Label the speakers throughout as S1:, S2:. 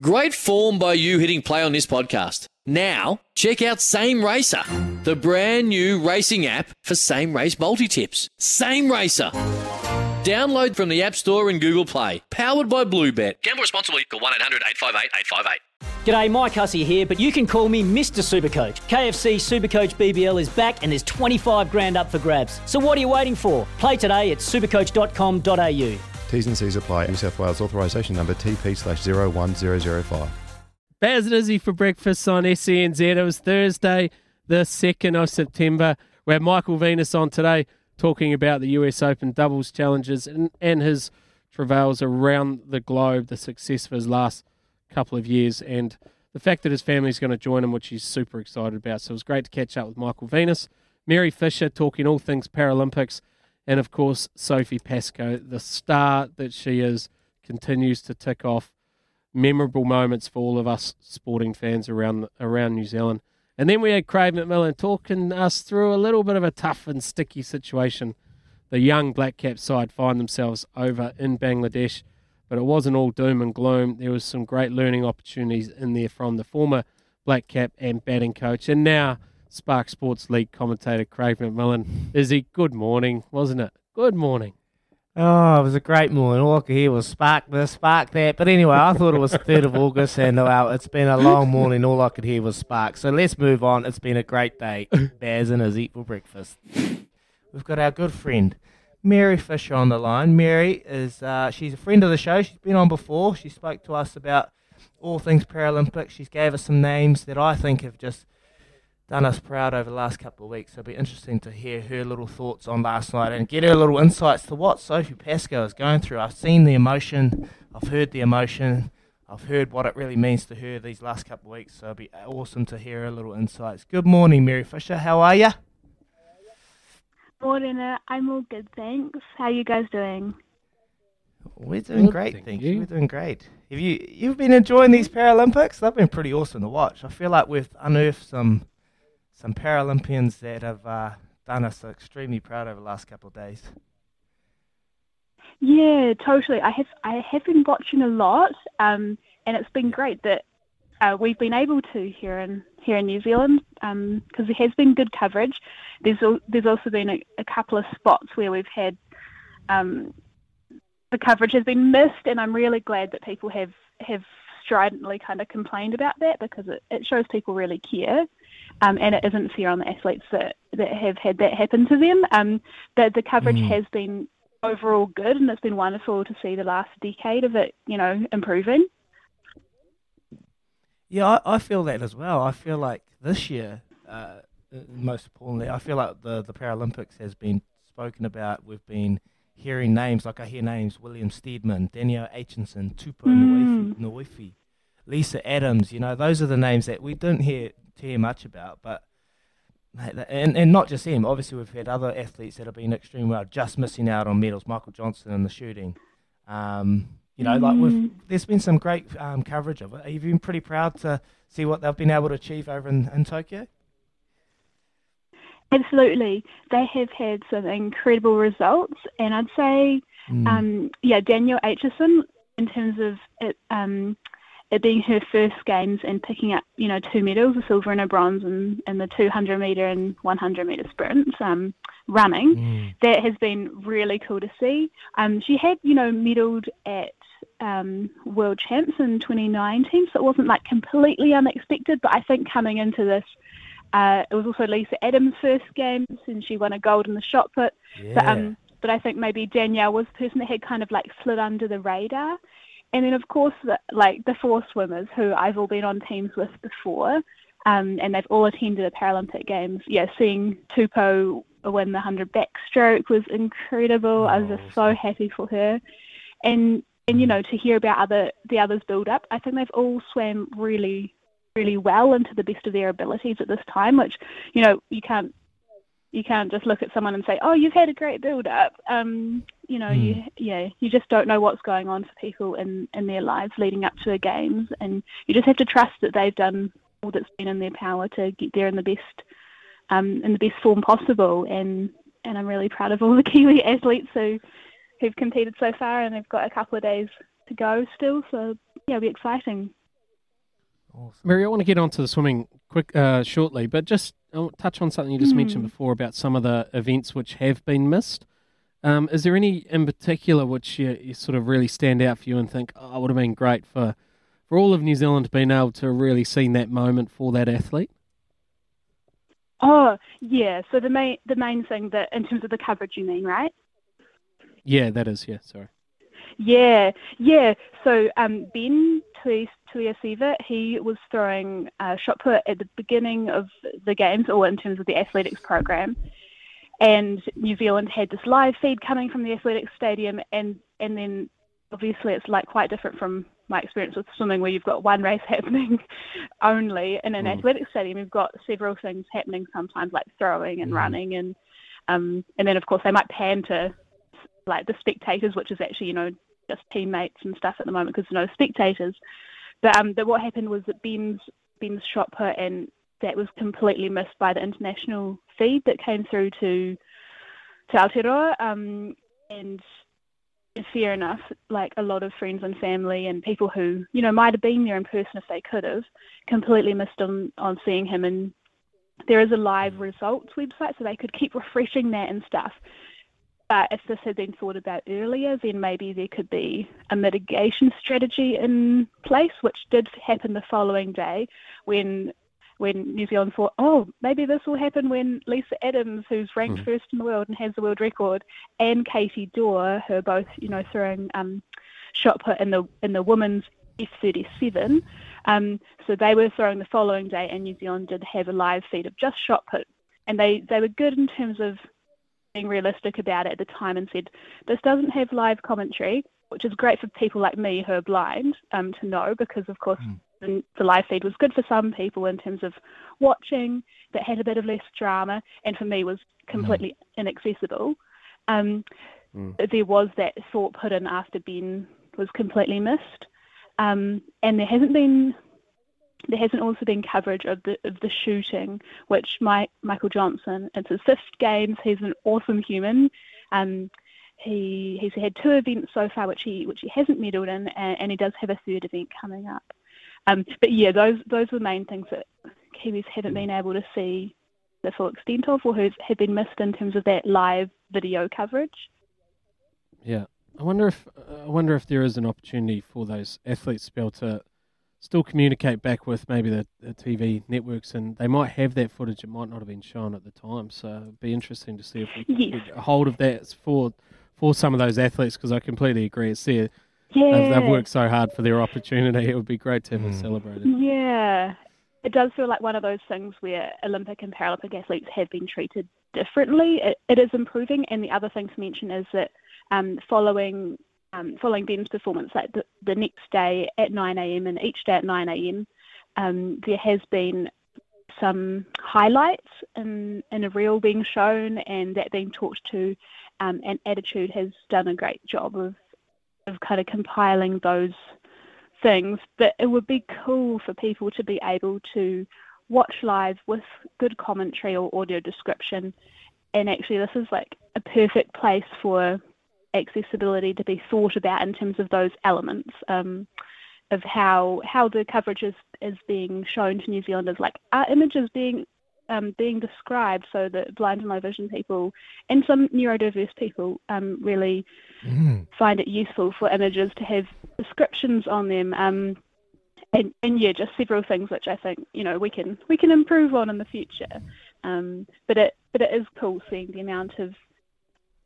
S1: Great form by you hitting play on this podcast. Now, check out Same Racer, the brand new racing app for same race multi tips. Same Racer. Download from the App Store and Google Play. Powered by Bluebet. Gamble responsibly. Call 1 800 858 858.
S2: G'day, Mike Hussey here, but you can call me Mr. Supercoach. KFC Supercoach BBL is back and there's 25 grand up for grabs. So what are you waiting for? Play today at supercoach.com.au.
S3: T's and C's apply. New South Wales authorisation number TP slash 01005.
S4: Baz and Izzy for breakfast on SENZ. It was Thursday, the 2nd of September. We have Michael Venus on today talking about the US Open doubles challenges and, and his travails around the globe, the success of his last couple of years, and the fact that his family is going to join him, which he's super excited about. So it was great to catch up with Michael Venus. Mary Fisher talking all things Paralympics and of course Sophie Pascoe, the star that she is, continues to tick off memorable moments for all of us sporting fans around around New Zealand. And then we had Craig McMillan talking us through a little bit of a tough and sticky situation. The young Black Cap side find themselves over in Bangladesh, but it wasn't all doom and gloom. There was some great learning opportunities in there from the former Black Cap and batting coach, and now Spark Sports League commentator Craig McMillan. Izzy, good morning, wasn't it? Good morning.
S5: Oh, it was a great morning. All I could hear was spark this, spark that. But anyway, I thought it was the 3rd of August, and well, it's been a long morning. All I could hear was spark. So let's move on. It's been a great day. Baz and Izzy for breakfast. We've got our good friend, Mary Fisher, on the line. Mary is uh, she's a friend of the show. She's been on before. She spoke to us about all things Paralympics. She's gave us some names that I think have just done us proud over the last couple of weeks. So it'll be interesting to hear her little thoughts on last night and get her little insights to what Sophie Pascoe is going through. I've seen the emotion, I've heard the emotion, I've heard what it really means to her these last couple of weeks. So it'll be awesome to hear her little insights. Good morning, Mary Fisher. How are you?
S6: Morning, uh, I'm all good, thanks. How are you guys doing?
S5: We're doing
S4: Good,
S5: great,
S4: thank
S5: thank
S4: you.
S5: you. We're doing great. Have you you've been enjoying these Paralympics? They've been pretty awesome to watch. I feel like we've unearthed some some Paralympians that have uh, done us extremely proud over the last couple of days.
S6: Yeah, totally. I have I have been watching a lot, um, and it's been great that uh, we've been able to here in here in New Zealand because there has been good coverage. There's al- there's also been a, a couple of spots where we've had um, the coverage has been missed, and I'm really glad that people have have stridently kind of complained about that because it, it shows people really care. Um, and it isn't fair on the athletes that, that have had that happen to them. Um, the, the coverage
S5: Mm.
S6: has been overall good, and it's been wonderful to see the last decade of it, you know, improving.
S5: Yeah, I, I feel that as well. I feel like this year, uh, uh, most importantly, I feel like the, the Paralympics has been spoken about. We've been hearing names, like I hear names William Stedman, Danielle Aitchison, Tupou
S6: Mm.
S5: Lisa Adams. You know, those are the names that we don't hear, hear much about. But mate, and, and not just him. Obviously, we've had other athletes that have been extremely well, just missing out on medals. Michael Johnson in the shooting. Um, you know, like we've,
S6: Mm.
S5: there's been some great um, coverage of it. Have you been pretty proud to see what they've been able to achieve over in, in Tokyo?
S6: Absolutely. They have had some incredible results, and I'd say,
S5: Mm.
S6: um, yeah, Danielle Aitchison, in terms of it, um, it being her first games and picking up, you know, two medals, a silver and a bronze in, in the 200 metre and 100 metre sprints, um, running,
S5: Mm.
S6: that has been really cool to see. Um, she had, you know, medalled at um, World Champs in 2019, so it wasn't like completely unexpected. But I think coming into this, uh, it was also Lisa Adams' first games, and she won a gold in the shot put.
S5: Yeah.
S6: But, um, but I think maybe Danielle was the person that had kind of like slid under the radar. And then, of course, the, like the four swimmers who I've all been on teams with before, um, and they've all attended the Paralympic Games. Yeah, seeing Tupou win the 100 backstroke was incredible. I was just so happy for her. And and you know to hear about other the others build up. I think they've all swam really really well and to the best of their abilities at this time, which you know you can't you can't just look at someone and say, "Oh, you've had a great build up." Um, you know, mm. you yeah, you just don't know what's going on for people in in their lives leading up to the games, and you just have to trust that they've done all that's been in their power to get there in the best um, in the best form possible. And and I'm really proud of all the Kiwi athletes who who've competed so far, and they've got a couple of days to go still. So yeah, it'll be exciting.
S4: Awesome. Mary, I want to get onto the swimming quick uh, shortly, but just I'll touch on something you just mm. mentioned before about some of the events which have been missed. Um, is there any in particular which you, you, sort of really stand out for you and think, oh, it would have been great for, for all of New Zealand to being able to really seen that moment for that athlete?
S6: Oh yeah, so the main the main thing that in terms of the coverage, you mean, right?
S4: Yeah, that is. Yeah, sorry.
S6: Yeah, yeah. So um, Ben Tuimaseve, he was throwing uh, shot put at the beginning of the games, or in terms of the athletics program, and New Zealand had this live feed coming from the athletics stadium, and and then obviously it's like quite different from my experience with swimming, where you've got one race happening only in an mm. athletics stadium. You've got several things happening sometimes, like throwing and mm. running, and um, and then of course they might pan to like the spectators, which is actually you know just teammates and stuff at the moment because there's no spectators. But um, but what happened was that Ben's Ben's shot put and that was completely missed by the international feed that came through to to Aotearoa. Um, and fair enough, like a lot of friends and family and people who, you know, might have been there in person if they could have, completely missed on, on seeing him. And there is a live results website, so they could keep refreshing that and stuff. But if this had been thought about earlier, then maybe there could be a mitigation strategy in place, which did happen the following day when when New Zealand thought, oh, maybe this will happen when Lisa Adams, who's ranked mm. first in the world and has the world record, and Katie Dorr, who are both, you know, throwing um, shot put in the in the women's F37. Um, so they were throwing the following day, and New Zealand did have a live feed of just shot put, and they they were good in terms of being realistic about it at the time and said this doesn't have live commentary, which is great for people like me who are blind um, to know because of course. Mm the, the live feed was good for some people in terms of watching, that had a bit of less drama, and for me was completely mm. inaccessible. Um, mm. There was that thought put in after Ben was completely missed, um, and there hasn't been there hasn't also been coverage of the of the shooting, which my, Michael Johnson, it's his fifth games. He's an awesome human. Um, he he's had two events so far, which he which he hasn't medalled in, and, and he does have a third event coming up. Um, but yeah, those those are the main things that Kiwis haven't been able to see the full extent of, or who's have been missed in terms of that live video coverage.
S4: Yeah, I wonder if I wonder if there is an opportunity for those athletes to be able to still communicate back with maybe the, the TV networks, and they might have that footage. It might not have been shown at the time, so it'd be interesting to see if we can yes. get a hold of that for for some of those athletes. Because I completely agree, it's there
S6: yeah.
S4: They've, they've, worked so hard for their opportunity. It would be great to have mm. it celebrated.
S6: Yeah. It does feel like one of those things where Olympic and Paralympic athletes have been treated differently. it, it is improving. And the other thing to mention is that um, following um, following Ben's performance, like the, the next day at 9 a.m. and each day at 9 a.m., um, there has been some highlights in, in a reel being shown and that being talked to. Um, and Attitude has done a great job of of kind of compiling those things. But it would be cool for people to be able to watch live with good commentary or audio description. And actually, this is like a perfect place for accessibility to be thought about in terms of those elements um, of how how the coverage is, is being shown to New Zealanders. Like, are images being um, being described so that blind and low vision people and some neurodiverse people um, really mm. find it useful for images to have descriptions on them. Um, and, and yeah, just several things which I think you know we can we can improve on in the future. Um, but it but it is cool seeing the amount of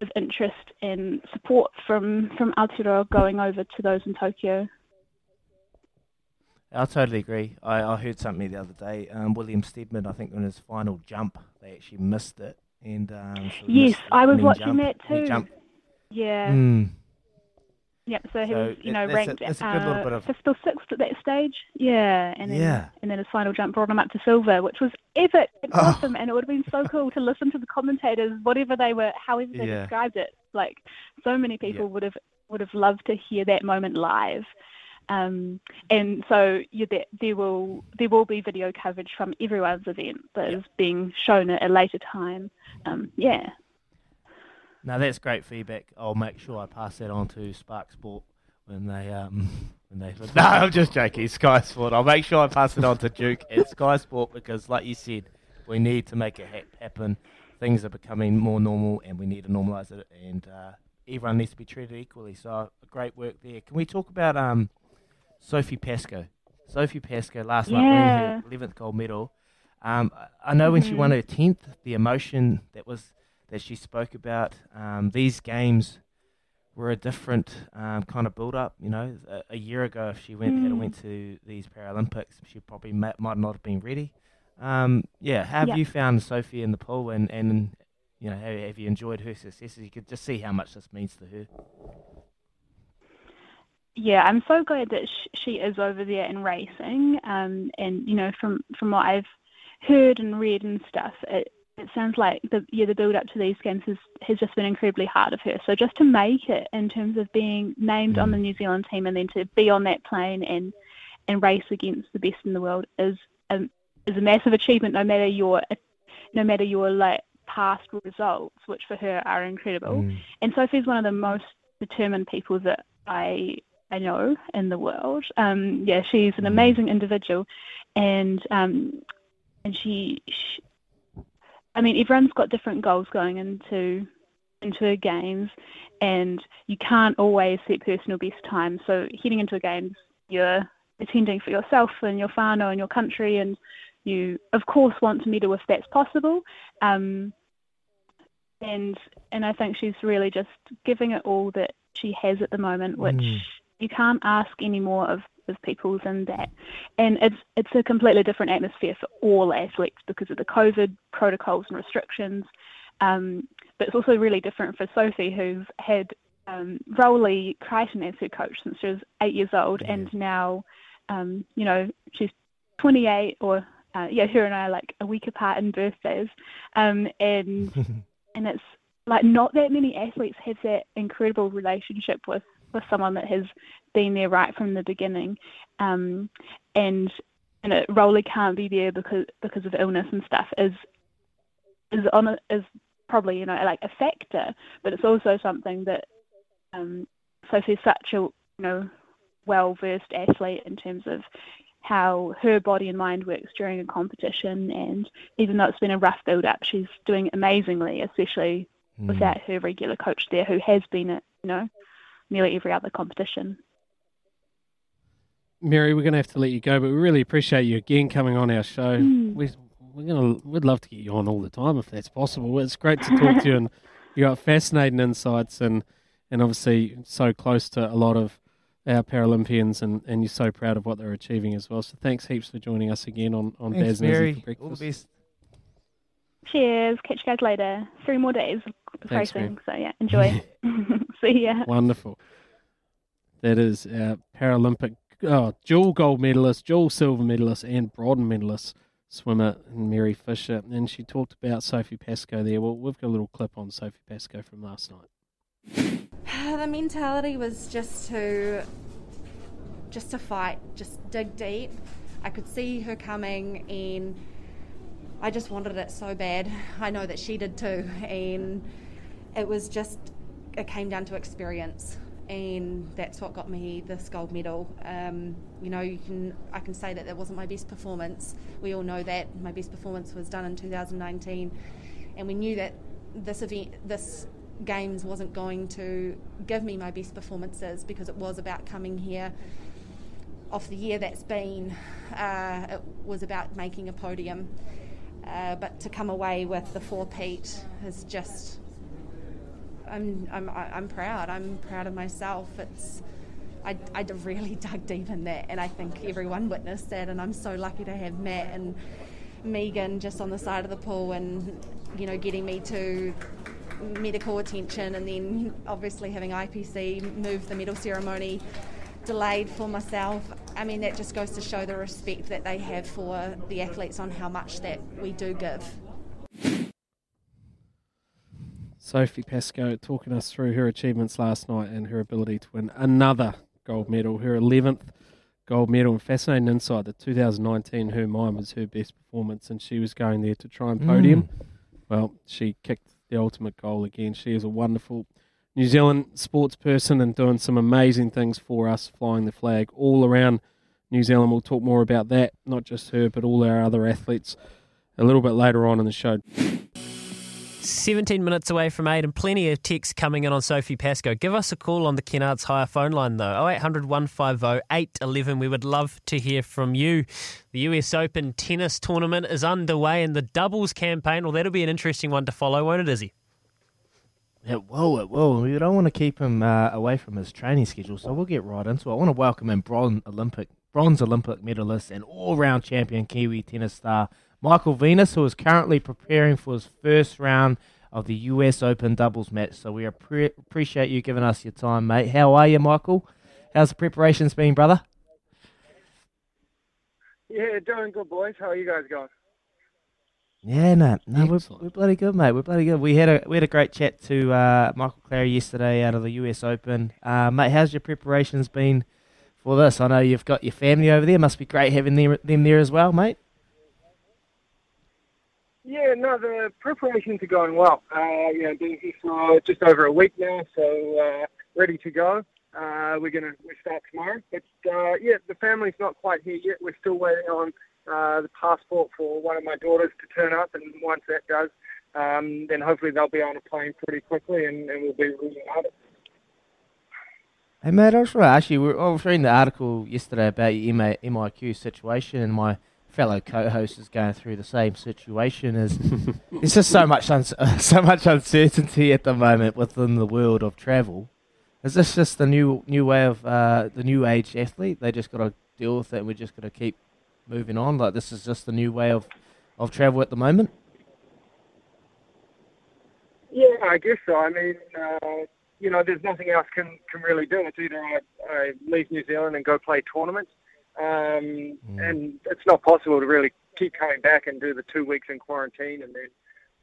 S6: of interest and support from from Aotearoa going over to those in Tokyo.
S5: I totally agree. I, I heard something the other day. Um, William Stedman, I think, on his final jump, they actually missed it. And um,
S6: yes, I was watching jump. that too. Yeah.
S5: Mm.
S6: Yep. So he
S5: So
S6: was, you know,
S5: that's a-
S6: ranked
S5: that's a
S6: uh,
S5: of-
S6: fifth or sixth at that stage. Yeah, and then
S5: Yeah.
S6: and then his final jump brought him up to silver, which was epic and
S5: Oh.
S6: awesome. And it would have been so cool to listen to the commentators, whatever they were, however they
S5: Yeah.
S6: described it. Like so many people
S5: Yeah.
S6: would have would have loved to hear that moment live. Um, and so yeah, there, there will there will be video coverage from everyone's event that is being shown at a later time. Um, yeah.
S5: No, that's great feedback. I'll make sure I pass that on to Spark Sport when they um when they. No, I'm just joking. Sky Sport. I'll make sure I pass it on to Duke at Sky Sport because, like you said, we need to make it ha- happen. Things are becoming more normal, and we need to normalise it, and uh, everyone needs to be treated equally. So, great work there. Can we talk about um Sophie Pascoe? Sophie Pascoe last night winning her 11th gold medal. Um, I- I know when she won her 10th, the emotion that was that she spoke about. Um, these games were a different um, kind of build up. You know, a, a year ago, if she went had
S6: Mm.
S5: went to these Paralympics, she probably might, might not have been ready. Um, yeah, how have
S6: Yeah.
S5: you found Sophie in the pool, and, and you know, have, have you enjoyed her successes? You could just see how much this means to her.
S6: yeah, I'm so glad that sh- she is over there and racing. Um, and you know, from from what I've heard and read and stuff, it it sounds like the yeah the build up to these games has has just been incredibly hard of her. So just to make it in terms of being named on the New Zealand team and then to be on that plane and and race against the best in the world is a is a massive achievement. No matter your no matter your like past results, which for her are incredible.
S5: Mm.
S6: And Sophie's one of the most determined people that I I know in the world. Um, yeah, she's an amazing individual, and um, and she, she, I mean, everyone's got different goals going into into a games, and you can't always set personal best times. So heading into a games, you're attending for yourself and your whānau and your country, and you of course want to medal if that's possible. Um, and and I think she's really just giving it all that she has at the moment, which
S5: Mm.
S6: you can't ask any more of, of peoples than that. And it's it's a completely different atmosphere for all athletes because of the COVID protocols and restrictions. Um, but it's also really different for Sophie, who's had um, Roly Crichton as her coach since she was eight years old, and now, um, you know, she's 28, or uh, yeah, her and I are like a week apart in birthdays, um, and and it's like not that many athletes have that incredible relationship with with someone that has been there right from the beginning, um, and and it Roly can't be there because because of illness and stuff is is on a, is probably you know like a factor, but it's also something that um, Sophie's such a you know well versed athlete in terms of how her body and mind works during a competition. And even though it's been a rough build up she's doing amazingly especially
S5: Mm.
S6: without her regular coach there who has been at you know nearly every other competition
S4: Mary, we're going to have to let you go, but we really appreciate you again coming on our show.
S6: Mm.
S4: We, we're going to, we'd love to get you on all the time if that's possible. It's great to talk to you, and you got fascinating insights, and and obviously so close to a lot of our Paralympians, and, and you're so proud of what they're achieving as well. So thanks heaps for joining us again on on
S5: Thanks,
S4: Baz and Izzy
S5: Mary.
S4: for breakfast.
S5: All the best.
S6: Cheers catch you guys later three more days of
S4: Thanks,
S6: racing so yeah enjoy see ya
S4: Wonderful. That is our Paralympic oh, dual gold medalist, dual silver medalist, and bronze medalist swimmer Mary Fisher. And she talked about Sophie Pascoe there. Well, we've got a little clip on Sophie Pascoe from last night.
S7: the mentality was just to just to fight, just dig deep. I could see her coming and I just wanted it so bad. I know that she did too and it was just it came down to experience and that's what got me this gold medal. Um, you know, you can I can say that that wasn't my best performance. We all know that my best performance was done in 2019, and we knew that this event, this games, wasn't going to give me my best performances because it was about coming here. Off the year that's been, uh, it was about making a podium. Uh, but to come away with the four-peat is just I'm, I'm, I'm proud. I'm proud of myself. It's, I, I really dug deep in that, and I think everyone witnessed that. And I'm so lucky to have Matt and Megan just on the side of the pool, and you know, getting me to medical attention, and then obviously having IPC move the medal ceremony delayed for myself. I mean, that just goes to show the respect that they have for the athletes on how much that we do give.
S4: Sophie Pascoe talking us through her achievements last night and her ability to win another gold medal, her 11th gold medal. And fascinating insight that 2019, her mine was her best performance, and she was going there to try and podium.
S5: Mm.
S4: Well, she kicked the ultimate goal again. She is a wonderful New Zealand sports person and doing some amazing things for us, flying the flag all around New Zealand. We'll talk more about that, not just her, but all our other athletes a little bit later on in the show.
S8: 17 minutes away from 8 and plenty of texts coming in on Sophie Pascoe. Give us a call on the Kennards Hire phone line though, 0800 150 811. We would love to hear from you. The US Open tennis tournament is underway and the doubles campaign, well, that'll be an interesting one to follow, won't it, Izzy?
S5: It will, it. We don't want to keep him uh, away from his training schedule, so we'll get right into it. I want to welcome in bronze Olympic, bronze Olympic medalist and all-round champion Kiwi tennis star Michael Venus, who is currently preparing for his first round of the US Open doubles match. So we appre- appreciate you giving us your time, mate. How are you, Michael? How's the preparations been, brother?
S9: Yeah, doing good, boys. How are you guys going?
S5: Yeah, no, no, we're, we're bloody good, mate. We're bloody good. We had a we had a great chat to uh, Michael Clary yesterday out of the US Open. Uh, mate, how's your preparations been for this? I know you've got your family over there. Must be great having them, them there as well, mate.
S9: Yeah, no, the preparations are going well. Uh, you know, been here for just over a week now, so uh, ready to go. Uh, we're gonna we start tomorrow, but uh, yeah, the family's not quite here yet. We're still waiting on uh, the passport for one of my daughters to turn up, and once that does, um, then hopefully they'll be on a plane pretty quickly, and, and we'll be reunited.
S5: Hey, mate, I just want to ask you. we- I was reading the article yesterday about your MA, MIQ situation, and my fellow co-host is going through the same situation. As there's just so much uns so much uncertainty at the moment within the world of travel. Is this just the new new way of uh, the new age athlete? They just got to deal with it, and we're just got to keep moving on. Like this is just the new way of of travel at the moment.
S9: Yeah, I guess so. I mean, uh, you know, there's nothing else can can really do. It's either I, I leave New Zealand and go play tournaments, um, and it's not possible to really keep coming back and do the two weeks in quarantine and then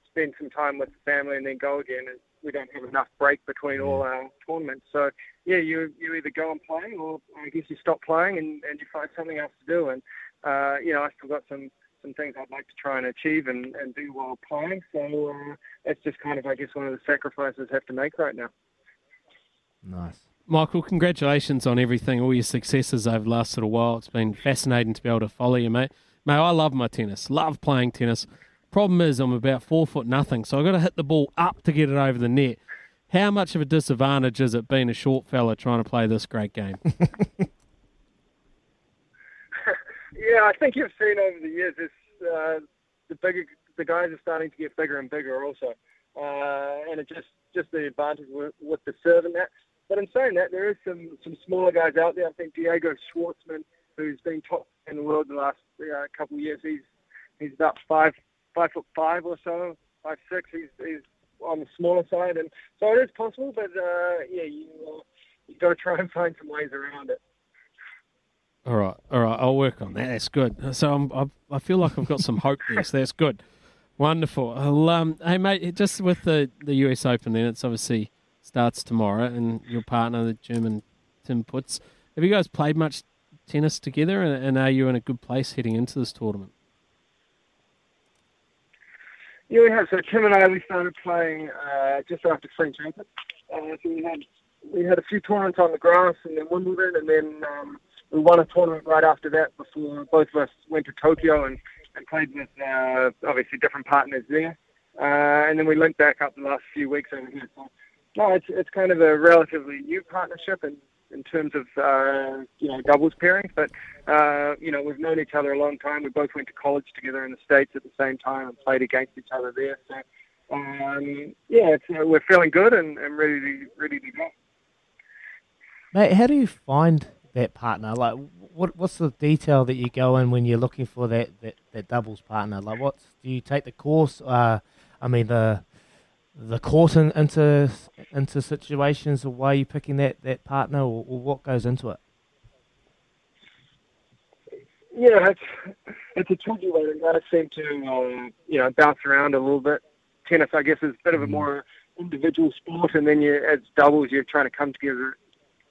S9: spend some time with the family and then go again. And we don't have enough break between all our tournaments. So yeah, you you either go and play, or I guess you stop playing and, and you find something else to do. And uh, you know, I still got some some things I'd like to try and achieve and, and do while playing. So uh, that's just kind of, I guess, one of the sacrifices I have to make right now.
S5: Nice.
S4: Michael, congratulations on everything, all your successes over the last little while. It's been fascinating to be able to follow you, mate. Mate, I love my tennis, love playing tennis. Problem is, I'm about four foot nothing, so I've got to hit the ball up to get it over the net. How much of a disadvantage is it being a short fella trying to play this great game?
S9: Yeah, I think you've seen over the years this uh, the bigger the guys are starting to get bigger and bigger also, uh, and it just just the advantage with, with the serve and that. But in saying that, there is some some smaller guys out there. I think Diego Schwartzman, who's been top in the world the last uh, couple of years, he's he's about five five foot five or so, five six. He's he's on the smaller side, and so it is possible. But uh, yeah, you uh, you got to try and find some ways around it.
S4: All right, all right, I'll work on that. That's good. So I'm, I, I feel like I've got some hope there. So that's good, wonderful. I'll, um, hey mate, just with the the US Open, then it's obviously starts tomorrow, and your partner, the German Tim Putz. Have you guys played much tennis together, and, and are you in a good place heading into this tournament?
S9: Yeah, we have. So Tim and I, we started playing uh, just after French Open. Uh, so we had we had a few tournaments on the grass, and then Wimbledon, and then um, we won a tournament right after that. Before both of us went to Tokyo and, and played with uh, obviously different partners there. Uh, and then we linked back up the last few weeks over here. So, no, it's it's kind of a relatively new partnership in in terms of uh, you know doubles pairings, but uh, you know we've known each other a long time. We both went to college together in the states at the same time and played against each other there. So um, yeah, it's, uh, we're feeling good and, and ready to ready to go.
S5: Mate, how do you find that partner? Like, what what's the detail that you go in when you're looking for that, that, that doubles partner? Like, what do you take the course? Uh, I mean the the court in, into into situations, or why are you picking that that partner, or, or what goes into it?
S9: Yeah, it's it's a tricky one. It does seem to um, you know bounce around a little bit. Tennis, I guess, is a bit of a more individual sport, and then you as doubles, you're trying to come together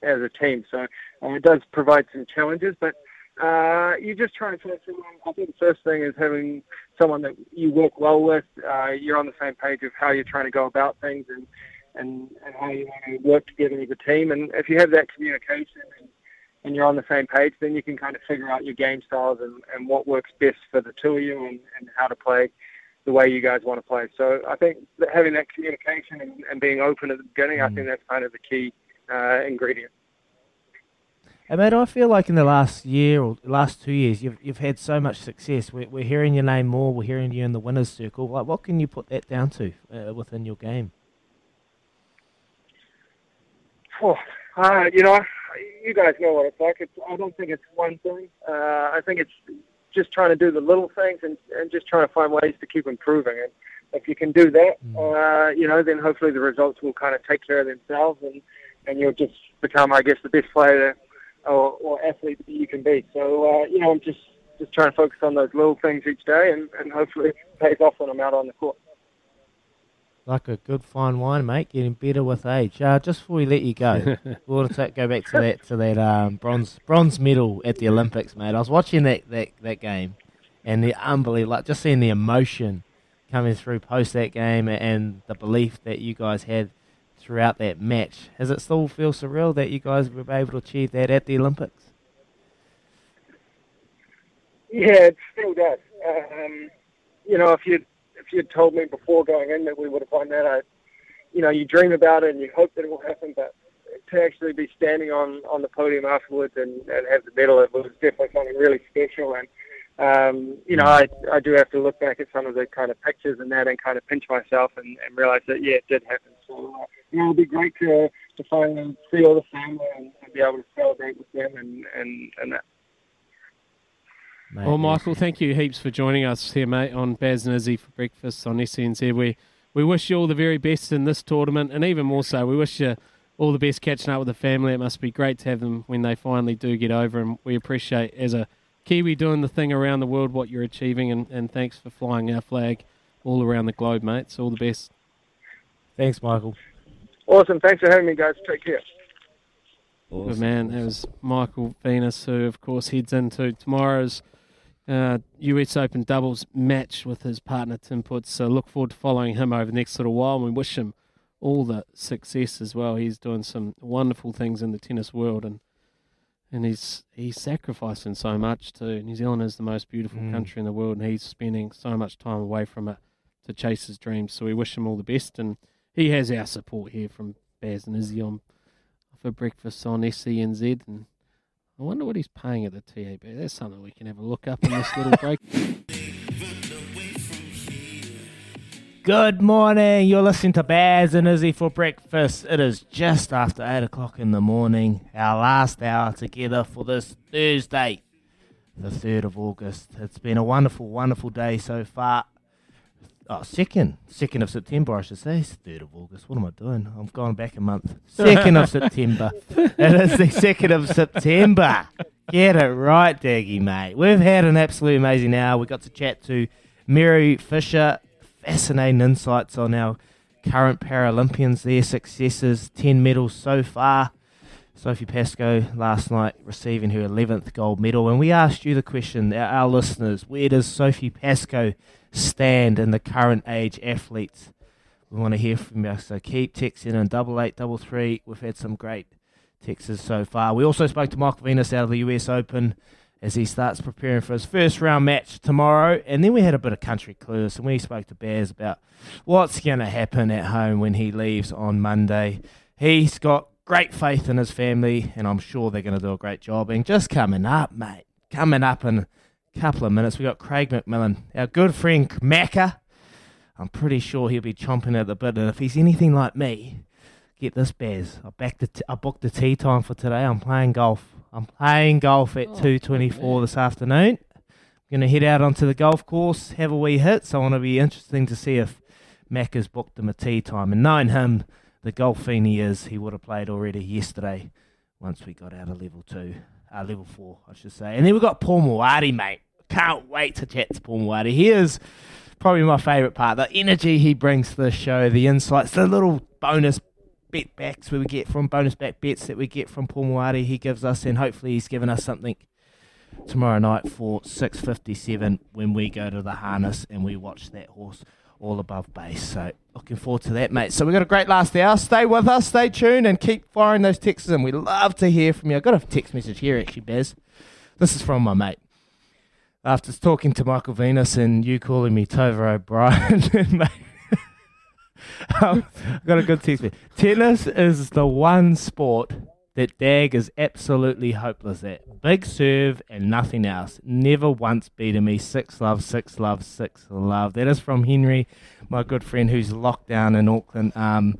S9: as a team. So uh, it does provide some challenges, but uh, you're just try and find someone. I think the first thing is having someone that you work well with. Uh, you're on the same page of how you're trying to go about things and and, and how you want to work together as a team. And if you have that communication and, and you're on the same page, then you can kind of figure out your game styles and, and what works best for the two of you and, and how to play the way you guys want to play. So I think that having that communication and, and being open at the beginning, I think that's kind of the key uh, ingredient.
S5: And mate, I feel like in the last year or last two years, you've you've had so much success. We're, we're hearing your name more. We're hearing you in the winners' circle. Like, what can you put that down to uh, within your game?
S9: Oh, uh, you know, you guys know what it's like. It's, I don't think it's one thing. Uh, I think it's just trying to do the little things and, and just trying to find ways to keep improving. And if you can do that, uh, you know, then hopefully the results will kind of take care of themselves, and and you'll just become, I guess, the best player or, or athlete that you can be. So, uh, you know, I'm just just trying to focus on those little things each day, and, and hopefully it pays off when I'm out on the court.
S5: Like a good fine wine, mate, getting better with age. Uh, just before we let you go, we want to go back to that to that um, bronze bronze medal at the Olympics, mate. I was watching that, that, that game, and the unbelievable, like just seeing the emotion coming through post that game, and the belief that you guys had throughout that match. Does it still feel surreal that you guys were able to achieve that at the Olympics?
S9: Yeah, it still does. Um, you know, if you if you had told me before going in that we would have won that, I, you know, you dream about it and you hope that it will happen, but to actually be standing on on the podium afterwards and, and have the medal, it was definitely something really special. And um, you know, I I do have to look back at some of the kind of pictures and that and kind of pinch myself and, and realize that yeah, it did happen. So uh, you know, it'll be great to to finally see all the family and, and be able to celebrate with them and and and that.
S4: Mate, well, Michael, thank you heaps for joining us here, mate, on Baz and Izzy for breakfast on SENZ. We, we wish you all the very best in this tournament, and even more so, we wish you all the best catching up with the family. It must be great to have them when they finally do get over, and we appreciate, as a Kiwi doing the thing around the world, what you're achieving, and, and thanks for flying our flag all around the globe, mate. So all the best.
S5: Thanks, Michael.
S9: Awesome. Thanks for having me, guys. Take care.
S4: Awesome. Good man. That was Michael Venus, who, of course, heads into tomorrow's uh, US Open doubles match with his partner Tim Putz. So look forward to following him over the next little while. And we wish him all the success as well. He's doing some wonderful things in the tennis world, and and he's he's sacrificing so much too. New Zealand is the most beautiful
S5: Mm.
S4: country in the world, and he's spending so much time away from it to chase his dreams. So we wish him all the best, and he has our support here from Baz and Izzy on for breakfast on SENZ, and I wonder what he's paying at the TAB. That's something we can have a look up in this little break.
S5: Good morning. You're listening to Baz and Izzy for breakfast. It is just after 8 o'clock in the morning, our last hour together for this Thursday, the 3rd of August. It's been a wonderful, wonderful day so far. Oh, second, second of September, I should say. It's third of August. What am I doing? I've gone back a month. Second of September. It is the second of September. Get it right, Daggy, mate. We've had an absolutely amazing hour. We got to chat to Mary Fisher. Fascinating insights on our current Paralympians, their successes, 10 medals so far. Sophie Pascoe last night receiving her 11th gold medal. And we asked you the question, our, listeners, where does Sophie Pascoe stand in the current age athletes? We want to hear from you, so keep texting in double eight double three. We've had some great texts so far. We also spoke to Michael Venus out of the US Open as he starts preparing for his first round match tomorrow. And then we had a bit of country clues, and we spoke to Bears about what's going to happen at home when he leaves on Monday. He's got great faith in his family, and I'm sure they're going to do a great job. And just coming up, mate, coming up in a couple of minutes, we got Craig McMillan, our good friend Macca. I'm pretty sure he'll be chomping at the bit, and if he's anything like me, get this, Bears. I backed the t- I booked the tea time for today. I'm playing golf. I'm playing golf at 2:24 this afternoon. I'm going to head out onto the golf course, have a wee hit. So I want to be interesting to see if Macca's booked him a tea time. And knowing him, the golf fiend he is, he would have played already yesterday once we got out of level two, uh, level four, I should say. And then we've got Paul Moati, mate. Can't wait to chat to Paul Moati. He is probably my favourite part. The energy he brings to the show, the insights, the little bonus bet backs we get from bonus back bets that we get from Paul Moati he gives us, and hopefully he's given us something tomorrow night for 6.57 when we go to the harness and we watch that horse all above base. So looking forward to that, mate. So we've got a great last hour. Stay with us, stay tuned, and keep firing those texts And We love to hear from you. I've got a text message here, actually, Bez. This is from my mate. After talking to Michael Venus and you calling me Tova O'Brien, mate, um, I've got a good text. Tennis is the one sport that Dag is absolutely hopeless at. Big serve and nothing else. Never once beaten me. Six love, six love, six love. That is from Henry, my good friend who's locked down in Auckland. Um,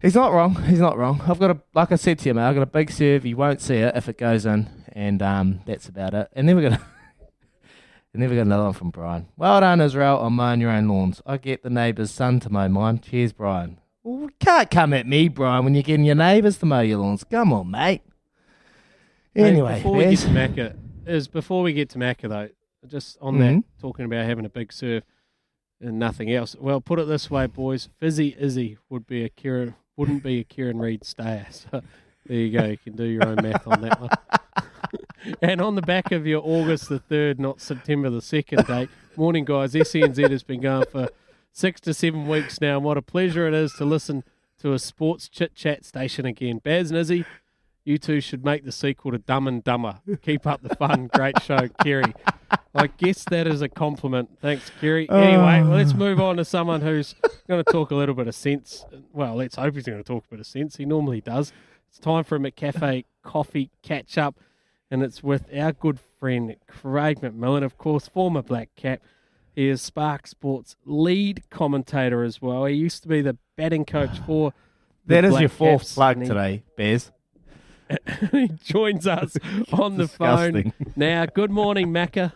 S5: he's not wrong. He's not wrong. I've got a, like I said to you, mate, I've got a big serve. You won't see it if it goes in, and um, that's about it. And then we're gonna. And then we got another one from Brian. Well done, Israel, on mowing your own lawns. I get the neighbour's son to mow mine. Cheers, Brian. Well, you can't come at me, Brian, when you're getting your neighbours to mow your lawns. Come on, mate. Anyway,
S4: hey, before we get to Macca, is before we get to Macca though, just on
S5: Mhm.
S4: that talking about having a big surf and nothing else. Well, put it this way, boys. Fizzy Izzy would be a Kieran wouldn't be a Kieran Read stayer. So there you go. You can do your own math on that one. and on the back of your August the third, not September the second date. Morning, guys. SENZ has been going for six to seven weeks now, and what a pleasure it is to listen to a sports chit chat station again. Baz and Izzy, you two should make the sequel to Dumb and Dumber. Keep up the fun. Great show, Kerry. I guess that is a compliment. Thanks, Kerry. Anyway, well, let's move on to someone who's going to talk a little bit of sense. Well, let's hope he's going to talk a bit of sense. He normally does. It's time for a McCafe coffee catch up, and it's with our good friend Craig McMillan, of course, former Black Cap. He is Spark Sports lead commentator as well. He used to be the batting coach for. the
S5: that is
S4: Black
S5: your fourth
S4: Caps,
S5: plug
S4: he-
S5: today, Bez.
S4: he joins us on the phone now. Good morning, Macca.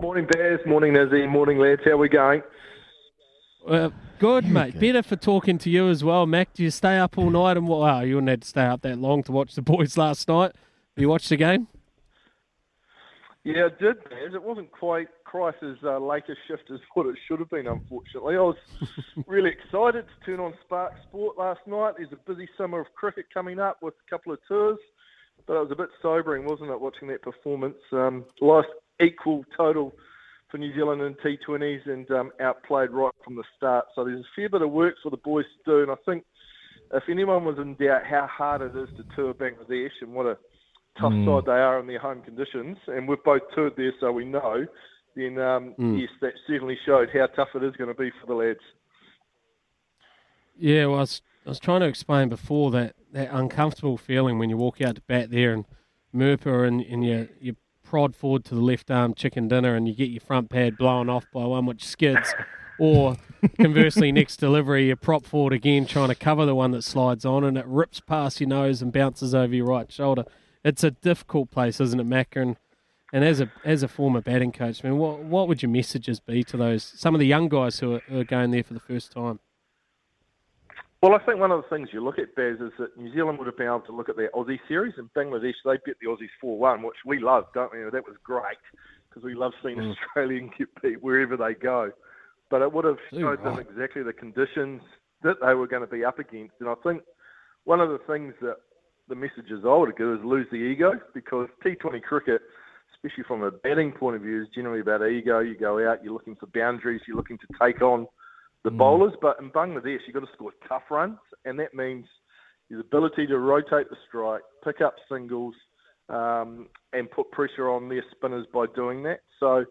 S10: Morning, Bears. Morning, Izzy. Morning, lads. How we going?
S4: Uh, good, mate. Better for talking to you as well, Mac. Do you stay up all night? And what? Wow, you wouldn't have to stay up that long to watch the boys last night. You watched the game?
S10: Yeah, I did. It wasn't quite Christ's uh, latest shift as what it should have been, unfortunately. I was really excited to turn on Spark Sport last night. There's a busy summer of cricket coming up with a couple of tours, but it was a bit sobering, wasn't it, watching that performance? Um, lost equal total for New Zealand in T20s and um, outplayed right from the start. So there's a fair bit of work for the boys to do, and I think if anyone was in doubt how hard it is to tour Bangladesh and what a tough
S5: Mm.
S10: side they are in their home conditions, and we've both toured there, so we know. Then um,
S4: Mm.
S10: yes, that certainly showed how tough it is going to be for the lads.
S4: Yeah, well, I was, I was trying to explain before that, that uncomfortable feeling when you walk out to bat there and Mirpur and, and you, you prod forward to the left arm chicken dinner and you get your front pad blown off by one which skids. Or conversely, next delivery, you prop forward again trying to cover the one that slides on and it rips past your nose and bounces over your right shoulder. It's a difficult place, isn't it, Macca? And, as a as a former batting coach, I mean, what what would your messages be to those some of the young guys who are, who are going there for the first time?
S10: Well, I think one of the things you look at, Baz, is that New Zealand would have been able to look at their Aussie series, and Bangladesh, they beat the Aussies 4 1, which we love, don't we? That was great because we love seeing
S4: Mm.
S10: Australian get beat wherever they go. But it would have showed them
S4: right.
S10: exactly the conditions that they were going to be up against. And I think one of the things that the messages I would give is lose the ego because T20 cricket, especially from a batting point of view, is generally about ego. You go out, you're looking for boundaries, you're looking to take on the bowlers. But in Bangladesh, you've got to score tough runs, and that means his ability to rotate the strike, pick up singles, um, and put pressure on their spinners by doing that. So,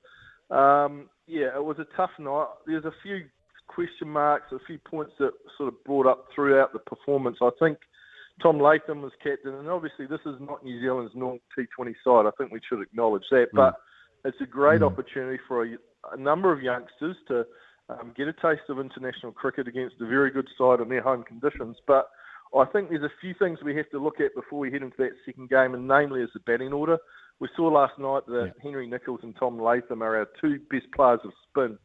S10: um, yeah, it was a tough night. There's a few question marks, a few points that sort of brought up throughout the performance. I think Tom Latham was captain, and obviously this is not New Zealand's normal T20 side. I think we should acknowledge that. But it's a great opportunity for a, a number of youngsters to um, get a taste of international cricket against a very good side in their home conditions. But I think there's a few things we have to look at before we head into that second game, and namely is the batting order. We saw last night that Henry Nicholls and Tom Latham are our two best players of spin.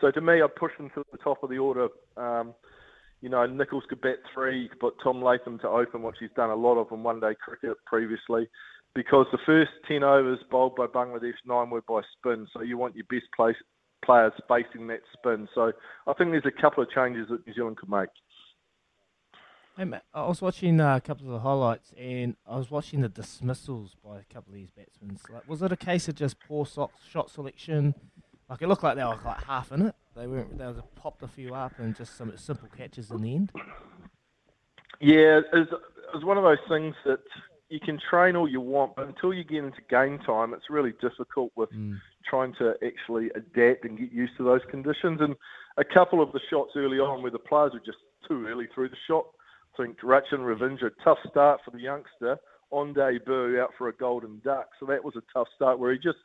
S10: So to me, I'd push them to the top of the order. Um, you know, Nicholls could bat three. You could put Tom Latham to open, which he's done a lot of in one-day cricket previously. Because the first 10 overs bowled by Bangladesh, nine were by spin. So you want your best place, players facing that spin. So I think there's a couple of changes that New Zealand could make.
S5: Hey Matt, I was watching uh, a couple of the highlights, and I was watching the dismissals by a couple of these batsmen. Like, was it a case of just poor shot selection? Like it looked like they were like half in it. They weren't. They were popped a few up and just some simple catches in the end.
S10: Yeah, it's, it's one of those things that you can train all you want, but until you get into game time, it's really difficult with
S5: Mm.
S10: trying to actually adapt and get used to those conditions. And a couple of the shots early on where the players were just too early through the shot. I think Rachin Ravindra, tough start for the youngster on debut out for a golden duck. So that was a tough start where he just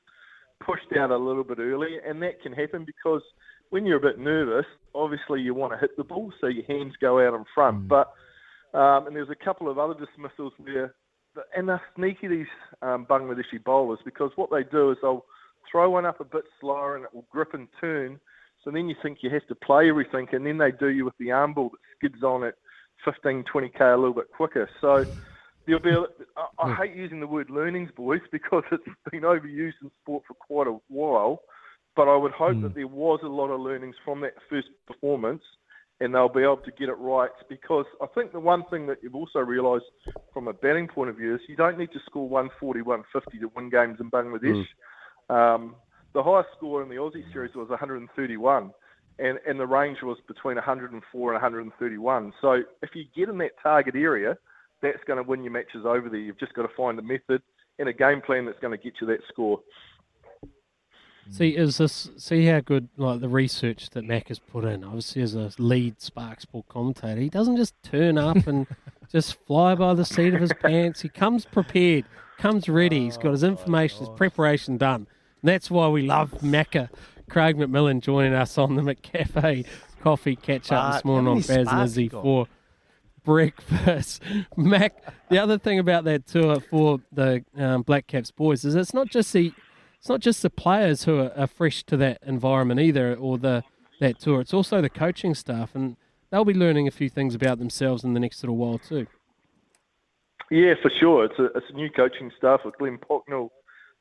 S10: pushed out a little bit early, and that can happen because when you're a bit nervous, obviously you want to hit the ball, so your hands go out in front. But um, and there's a couple of other dismissals where, and they're sneaky these um, Bangladeshi bowlers because what they do is they'll throw one up a bit slower and it will grip and turn. So then you think you have to play everything, and then they do you with the arm ball that skids on at 15, 20k a little bit quicker. So there'll be. A, I, I hate using the word learnings, boys, because it's been overused in sport for quite a while. But I would hope that there was a lot of learnings from that first performance, and they'll be able to get it right. Because I think the one thing that you've also realised from a batting point of view is you don't need to score 140, 150 to win games in Bangladesh. Um, the highest score in the Aussie series was 131, and, and the range was between 104 and 131. So if you get in that target area, that's going to win your matches over there. You've just got to find a method and a game plan that's going to get you that score.
S4: See, is this see how good like the research that Mac has put in? Obviously, as a lead Spark Sport commentator, he doesn't just turn up and just fly by the seat of his pants. He comes prepared, comes ready. He's got his information, his preparation done. And that's why we love Macca. Craig McMillan joining us on the McCafe coffee catch up this morning on Baz and Izzy for breakfast. Mac, the other thing about that tour for the um, Black Caps boys is it's not just the it's not just the players who are, are fresh to that environment either, or the that tour. It's also the coaching staff, and they'll be learning a few things about themselves in the next little while too.
S10: Yeah, for sure. It's a, it's a new coaching staff with Glenn Pocknall,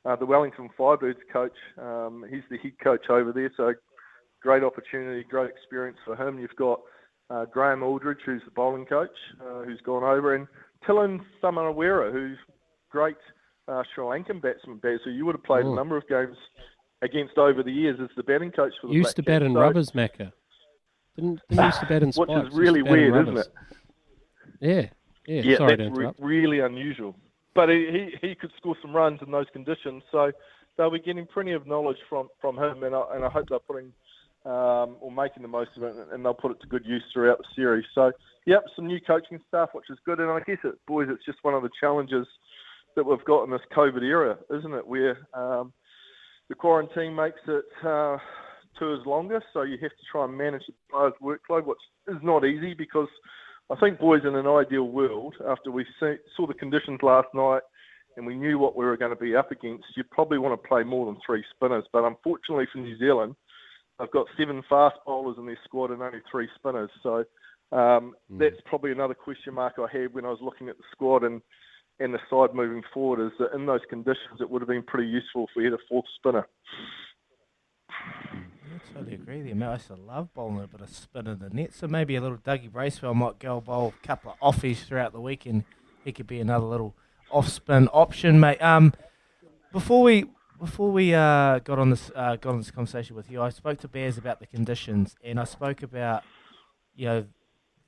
S10: uh, the Wellington Firebirds coach. Um, he's the head coach over there, so great opportunity, great experience for him. You've got uh, Graeme Aldridge, who's the bowling coach, uh, who's gone over, and Thilan Samaraweera, who's great uh, Sri Lankan batsman, Baz, who you would have played
S4: Oh.
S10: a number of games against over the years as the batting coach for the
S4: Used to bat in
S10: So-
S4: rubbers, Macca. Didn't, didn't used to bat in
S10: Which is really weird, isn't it?
S4: Yeah, yeah.
S10: Yeah,
S4: Sorry to
S10: that's re- really unusual. But he, he, he could score some runs in those conditions, so they'll be getting plenty of knowledge from, from him, and I, and I hope they're putting um, or making the most of it, and they'll put it to good use throughout the series. So, yep, some new coaching staff, which is good, and I guess it, boys, it's just one of the challenges that we've got in this COVID era, isn't it? Where um, the quarantine makes it uh, tours longer, so you have to try and manage the players' workload, which is not easy because I think, boys, in an ideal world, after we see, saw the conditions last night and we knew what we were going to be up against, you'd probably want to play more than three spinners. But unfortunately for New Zealand, they've got seven fast bowlers in their squad and only three spinners. So um, that's probably another question mark I had when I was looking at the squad and, and the side moving forward is that in those conditions, it would have been pretty useful if we had a fourth spinner.
S5: I totally agree mate. I used to love bowling a bit of spin in the net, so maybe a little Dougie Bracewell might go bowl a couple of offies throughout the weekend. he could be another little off spin option, mate. Um, before we before we uh, got on this uh, got on this conversation with you, I spoke to Bears about the conditions, and I spoke about you know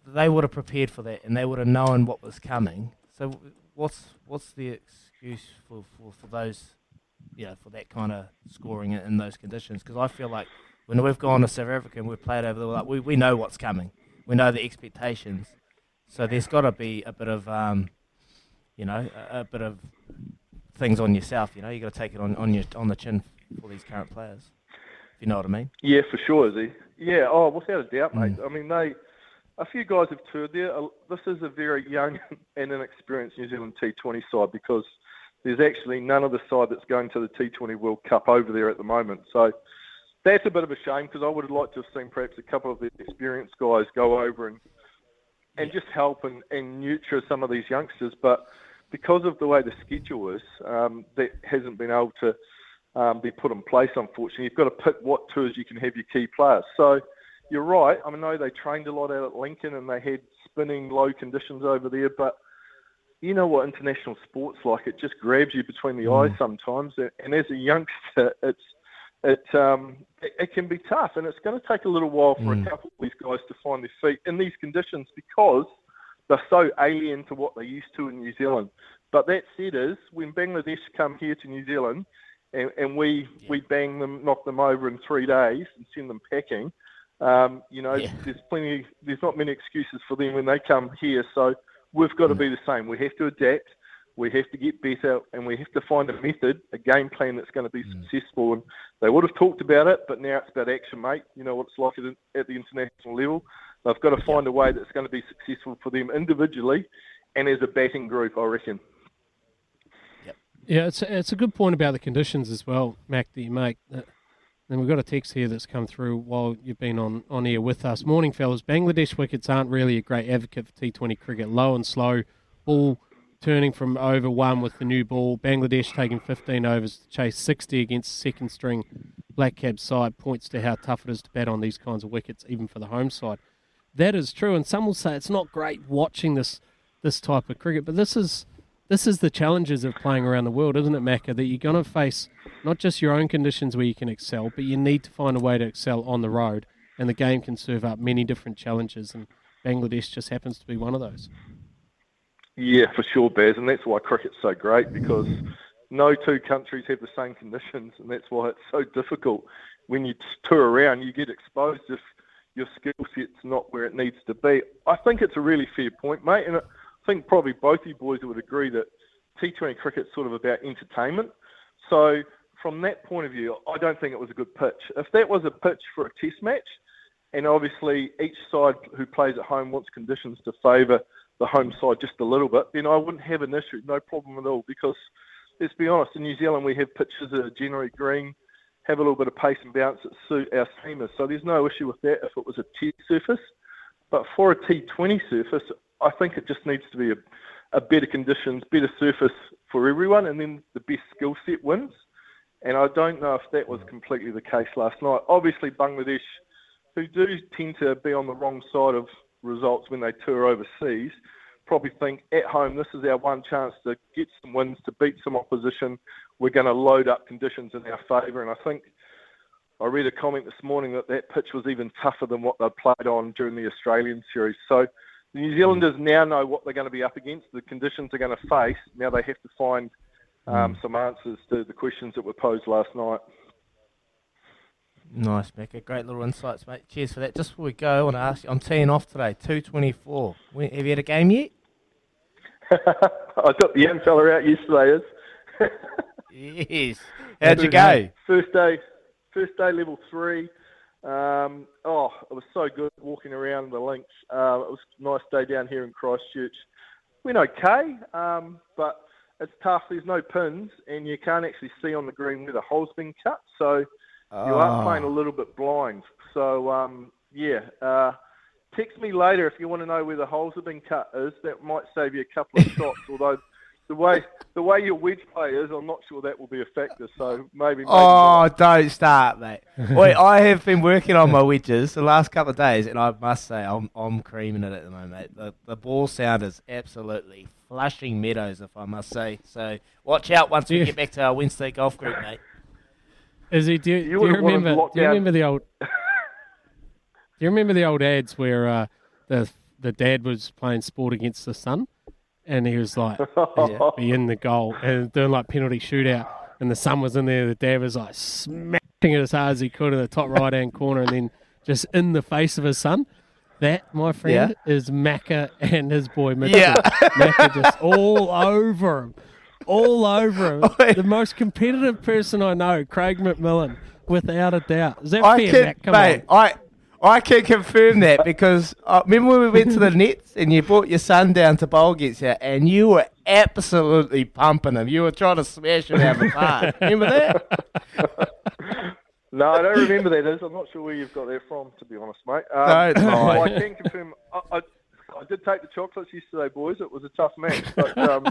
S5: they would have prepared for that, and they would have known what was coming. So what's what's the excuse for, for, for those you know, for that kind of scoring in, in those conditions. Because I feel like when we've gone to South Africa and we've played over there, like we, we know what's coming. We know the expectations. So there's got to be a bit of, um, you know, a, a bit of things on yourself. You know, you got to take it on, on your on the chin for these current players. If you know what I mean.
S10: Yeah, for sure, is he? Yeah, oh, without a doubt, mate. I mean, they, a few guys have toured there. This is a very young and inexperienced New Zealand T20 side because there's actually none of the side that's going to the T20 World Cup over there at the moment. So that's a bit of a shame because I would have liked to have seen perhaps a couple of the experienced guys go over and and just help and, and nurture some of these youngsters. But because of the way the schedule is, um, that hasn't been able to um, be put in place. Unfortunately, you've got to pick what tours you can have your key players. So you're right. I mean, I know they trained a lot out at Lincoln and they had spinning low conditions over there, but you know what international sports like? It just grabs you between the mm. eyes sometimes. And as a youngster, it's it, um, it, it can be tough, and it's going to take a little while for mm. a couple of these guys to find their feet in these conditions because they're so alien to what they're used to in New Zealand. But that said, is when Bangladesh come here to New Zealand, and, and we yeah. we bang them, knock them over in three days, and send them packing. Um, you know, yeah. there's plenty, there's not many excuses for them when they come here. So we've got to mm. be the same. We have to adapt. We have to get better, and we have to find a method, a game plan that's going to be mm. successful. And they would have talked about it, but now it's about action, mate. You know what it's like at, at the international level. They've got to find a way that's going to be successful for them individually and as a batting group, I reckon.
S4: Yeah, it's a, it's a good point about the conditions as well, Mac, that you make. Uh, and we've got a text here that's come through while you've been on, on air with us. Morning, fellas. Bangladesh wickets aren't really a great advocate for T20 cricket. Low and slow, ball turning from over one with the new ball. Bangladesh taking 15 overs to chase 60 against second string Black Cap side points to how tough it is to bat on these kinds of wickets, even for the home side. That is true, and some will say it's not great watching this this type of cricket, but this is this is the challenges of playing around the world, isn't it, Macca? That you're going to face not just your own conditions where you can excel, but you need to find a way to excel on the road. And the game can serve up many different challenges, and Bangladesh just happens to be one of those.
S10: Yeah, for sure, Baz, and that's why cricket's so great because no two countries have the same conditions, and that's why it's so difficult. When you tour around, you get exposed if your skill set's not where it needs to be. I think it's a really fair point, mate, and it, think probably both you boys would agree that T20 cricket's sort of about entertainment. So from that point of view, I don't think it was a good pitch. If that was a pitch for a test match, and obviously each side who plays at home wants conditions to favour the home side just a little bit, then I wouldn't have an issue, no problem at all. Because let's be honest, in New Zealand we have pitches that are generally green, have a little bit of pace and bounce that suit our seamers. So there's no issue with that if it was a test surface. But for a T20 surface, I think it just needs to be a, a better conditions, better surface for everyone, and then the best skill set wins. And I don't know if that was mm. completely the case last night. Obviously, Bangladesh, who do tend to be on the wrong side of results when they tour overseas, probably think at home this is our one chance to get some wins, to beat some opposition. We're going to load up conditions in our favour. And I think I read a comment this morning that that pitch was even tougher than what they played on during the Australian series. So the New Zealanders now know what they're going to be up against, the conditions they're going to face. Now they have to find um, mm. some answers to the questions that were posed last night.
S5: Nice, Macca. Great little insights, mate. Cheers for that. Just before we go, I want to ask you, I'm teeing off today, 224. Have you had a game yet?
S10: I got the young fella out yesterday.
S5: Is. yes. How'd you go?
S10: First day, first day level three. Um, oh, it was so good walking around the links. Uh, it was a nice day down here in Christchurch. Went okay, um, but it's tough. There's no pins, and you can't actually see on the green where the hole's been cut, so oh. you are playing a little bit blind. So um, yeah, uh, text me later if you want to know where the holes have been cut. Is that might save you a couple of shots, although the way the way your wedge play is, I'm not sure that will be a factor. So maybe. maybe
S5: oh, not. don't start, mate. Wait, I have been working on my wedges the last couple of days, and I must say I'm I'm creaming it at the moment. Mate. The the ball sound is absolutely flushing meadows, if I must say. So watch out once we get back to our Wednesday golf group, mate.
S4: Is he? Do, you, do you remember? Do you remember the old? do you remember the old ads where uh, the the dad was playing sport against the son? And he was like, yeah, be in the goal and doing like penalty shootout. And the son was in there. The dad was like smashing it as hard as he could in the top right hand corner, and then just in the face of his son. That, my friend, yeah. is Macca and his boy Mitchell. Yeah. Macca just all over him. All over him. the most competitive person I know, Craig McMillan, without a doubt. Is that I fair, can, Mac? Come mate,
S5: on. I, I can confirm that because uh, remember when we went to the nets and you brought your son down to bowl against you and you were absolutely pumping him. You were trying to smash him out of the park. remember that?
S10: No, I don't remember that. Is I'm not sure where you've got that from, to be honest, mate. Um,
S5: Don't lie.
S10: well, I can confirm. I, I, I did take the chocolates yesterday, boys. It was a tough match, but um,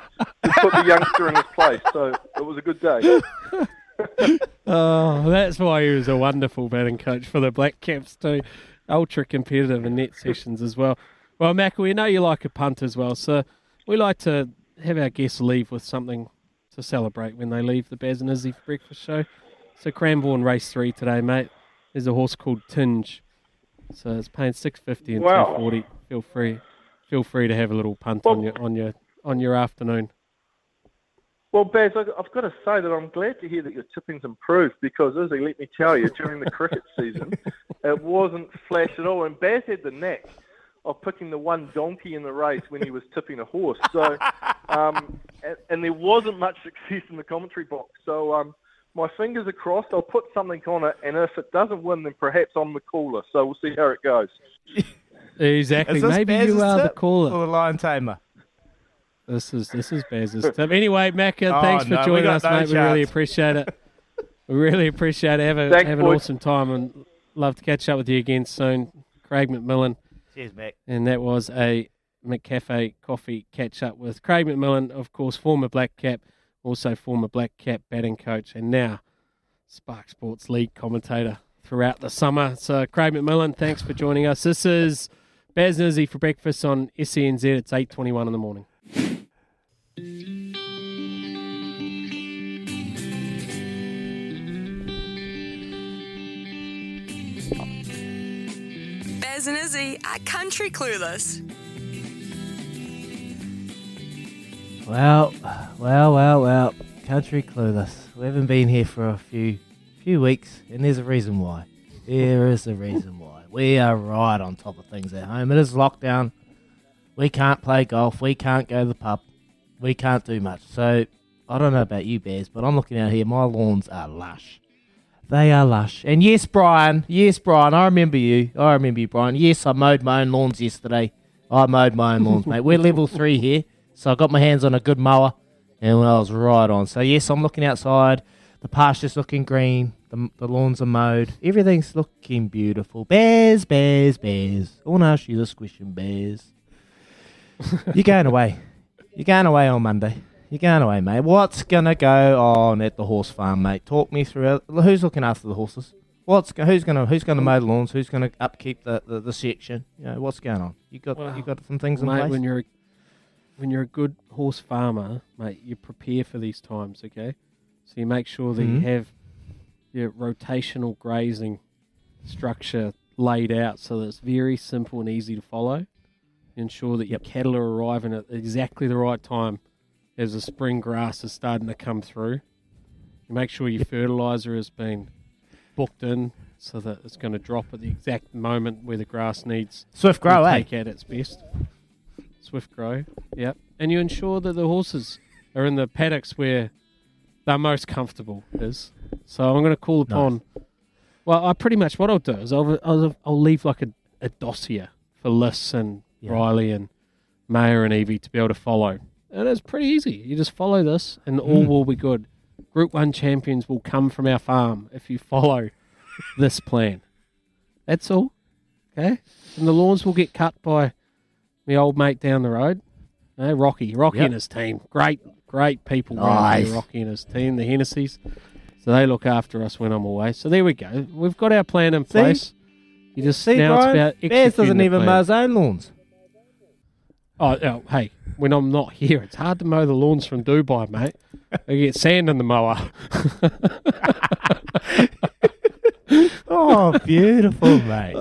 S10: just put the youngster in his place, so it was a good day.
S4: Oh, that's why he was a wonderful batting coach for the Black Caps too. Ultra competitive in net sessions as well. Well, Mac, we know you like a punt as well, so we like to have our guests leave with something to celebrate when they leave the Baz and Izzy breakfast show. So Cranbourne race three today, mate. There's a horse called Tinge. So it's paying six fifty and
S10: Wow.
S4: two forty. Feel free feel free to have a little punt on your on your on your afternoon.
S10: Well, Baz, I- I've got to say that I'm glad to hear that your tipping's improved because, Izzy, let me tell you, during the cricket season, it wasn't flash at all. And Baz had the knack of picking the one donkey in the race when he was tipping a horse. So, um, and, and there wasn't much success in the commentary box. So, um, my fingers are crossed. I'll put something on it, and if it doesn't win, then perhaps I'm the caller. So we'll see how it goes.
S4: Exactly. Maybe
S5: Baz's
S4: you are the caller.
S5: Or the lion tamer?
S4: This is this is Baz's tip. Anyway, Macca,
S5: Oh,
S4: thanks for
S5: no, we
S4: joining us,
S5: no
S4: mate. We really appreciate it. we really appreciate it. Have, a,
S10: Thanks,
S4: have an
S10: boys.
S4: awesome time and love to catch up with you again soon. Craig McMillan.
S5: Cheers, Mac.
S4: And that was a McCafe coffee catch up with Craig McMillan, of course, former Black Cap, also former Black Cap batting coach, and now Spark Sports League commentator throughout the summer. So, Craig McMillan, thanks for joining us. This is Baz and for breakfast on SENZ. It's 8.21 in the morning.
S11: Baz and Izzy are country clueless.
S5: Well, well, well, well. Country clueless. We haven't been here for a few few weeks, and there's a reason why. There is a reason why. We are right on top of things at home. It is lockdown. We can't play golf. We can't go to the pub. We can't do much. So I don't know about you, Bears, but I'm looking out here. My lawns are lush. They are lush. And yes, Brian. Yes, Brian. I remember you. I remember you, Brian. Yes, I mowed my own lawns yesterday. I mowed my own lawns, mate. We're level three here, so I got my hands on a good mower, and I was right on. So yes, I'm looking outside. The pasture's looking green. The, the lawns are mowed. Everything's looking beautiful. Bears, bears, bears. I want to ask you this question, bears. You're going away. You're going away on Monday. You're going away, mate. What's gonna go on at the horse farm, mate? Talk me through it. Who's looking after the horses? What's go- who's gonna who's gonna mow the lawns? Who's gonna upkeep the, the, the section? You know what's going on? You got you got some things in
S4: mate,
S5: place.
S4: when you're a, when you're a good horse farmer, mate, you prepare for these times, okay? So you make sure that
S5: Mhm.
S4: you have your rotational grazing structure laid out so that it's very simple and easy to follow. Ensure that your cattle are arriving at exactly the right time as the spring grass is starting to come through. You make sure your fertilizer has been booked in so that it's going to drop at the exact moment where the grass needs
S5: Swift grow,
S4: to
S5: eh?
S4: take at its best. Swift grow, yep. And you ensure that the horses are in the paddocks where they're most comfortable. Is so I'm going to call upon. Well, I pretty much what I'll do is I'll I'll, I'll leave like a, a dossier for Liz and
S5: Yeah.
S4: Riley and Mayer and Evie to be able to follow. And it's pretty easy. You just follow this, and all
S5: Mm.
S4: will be good. Group One champions will come from our farm if you follow this plan. That's all. Okay? And the lawns will get cut by my old mate down the road. No, Rocky. Rocky
S5: Yep.
S4: and his team. Great, great people
S5: Nice.
S4: Rocky and his team, the Hennessy's. So they look after us when I'm away. So there we go. We've got our plan in
S5: See?
S4: place. You just
S5: See,
S4: now
S5: Brian,
S4: it's about
S5: Bears doesn't even mow his own lawns.
S4: Oh, oh, hey, when I'm not here, it's hard to mow the lawns from Dubai, mate. I get sand in the mower.
S5: Oh, beautiful, mate.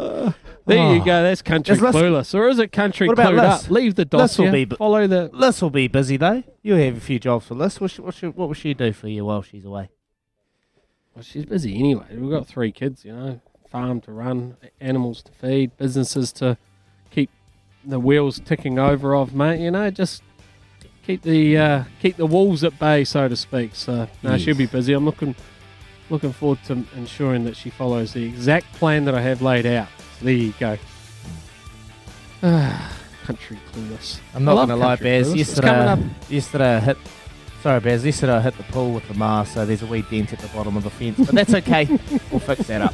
S4: There you
S5: Oh.
S4: go. That's country
S5: Is
S4: clueless, or is it country
S5: What about
S4: clued up? Leave the
S5: Liz will
S4: dossier.
S5: be bu-
S4: follow the.
S5: Liz will be busy though. You'll have a few jobs for Liz. What, what, what will she do for you while she's away?
S4: Well, she's busy anyway. We've got three kids, you know, farm to run, animals to feed, businesses to the wheels ticking over of, mate. You know, just keep the uh, keep the wolves at bay, so to speak. So no, she'll be busy. I'm looking looking forward to ensuring that she follows the exact plan that I have laid out. So there you go. country clueless.
S5: I'm not going to lie, Bears.
S4: clueless.
S5: Yesterday, yesterday I hit Sorry, Baz. Yesterday I hit the pool with the mast, so there's a wee dent at the bottom of the fence, but that's okay. we'll fix that up.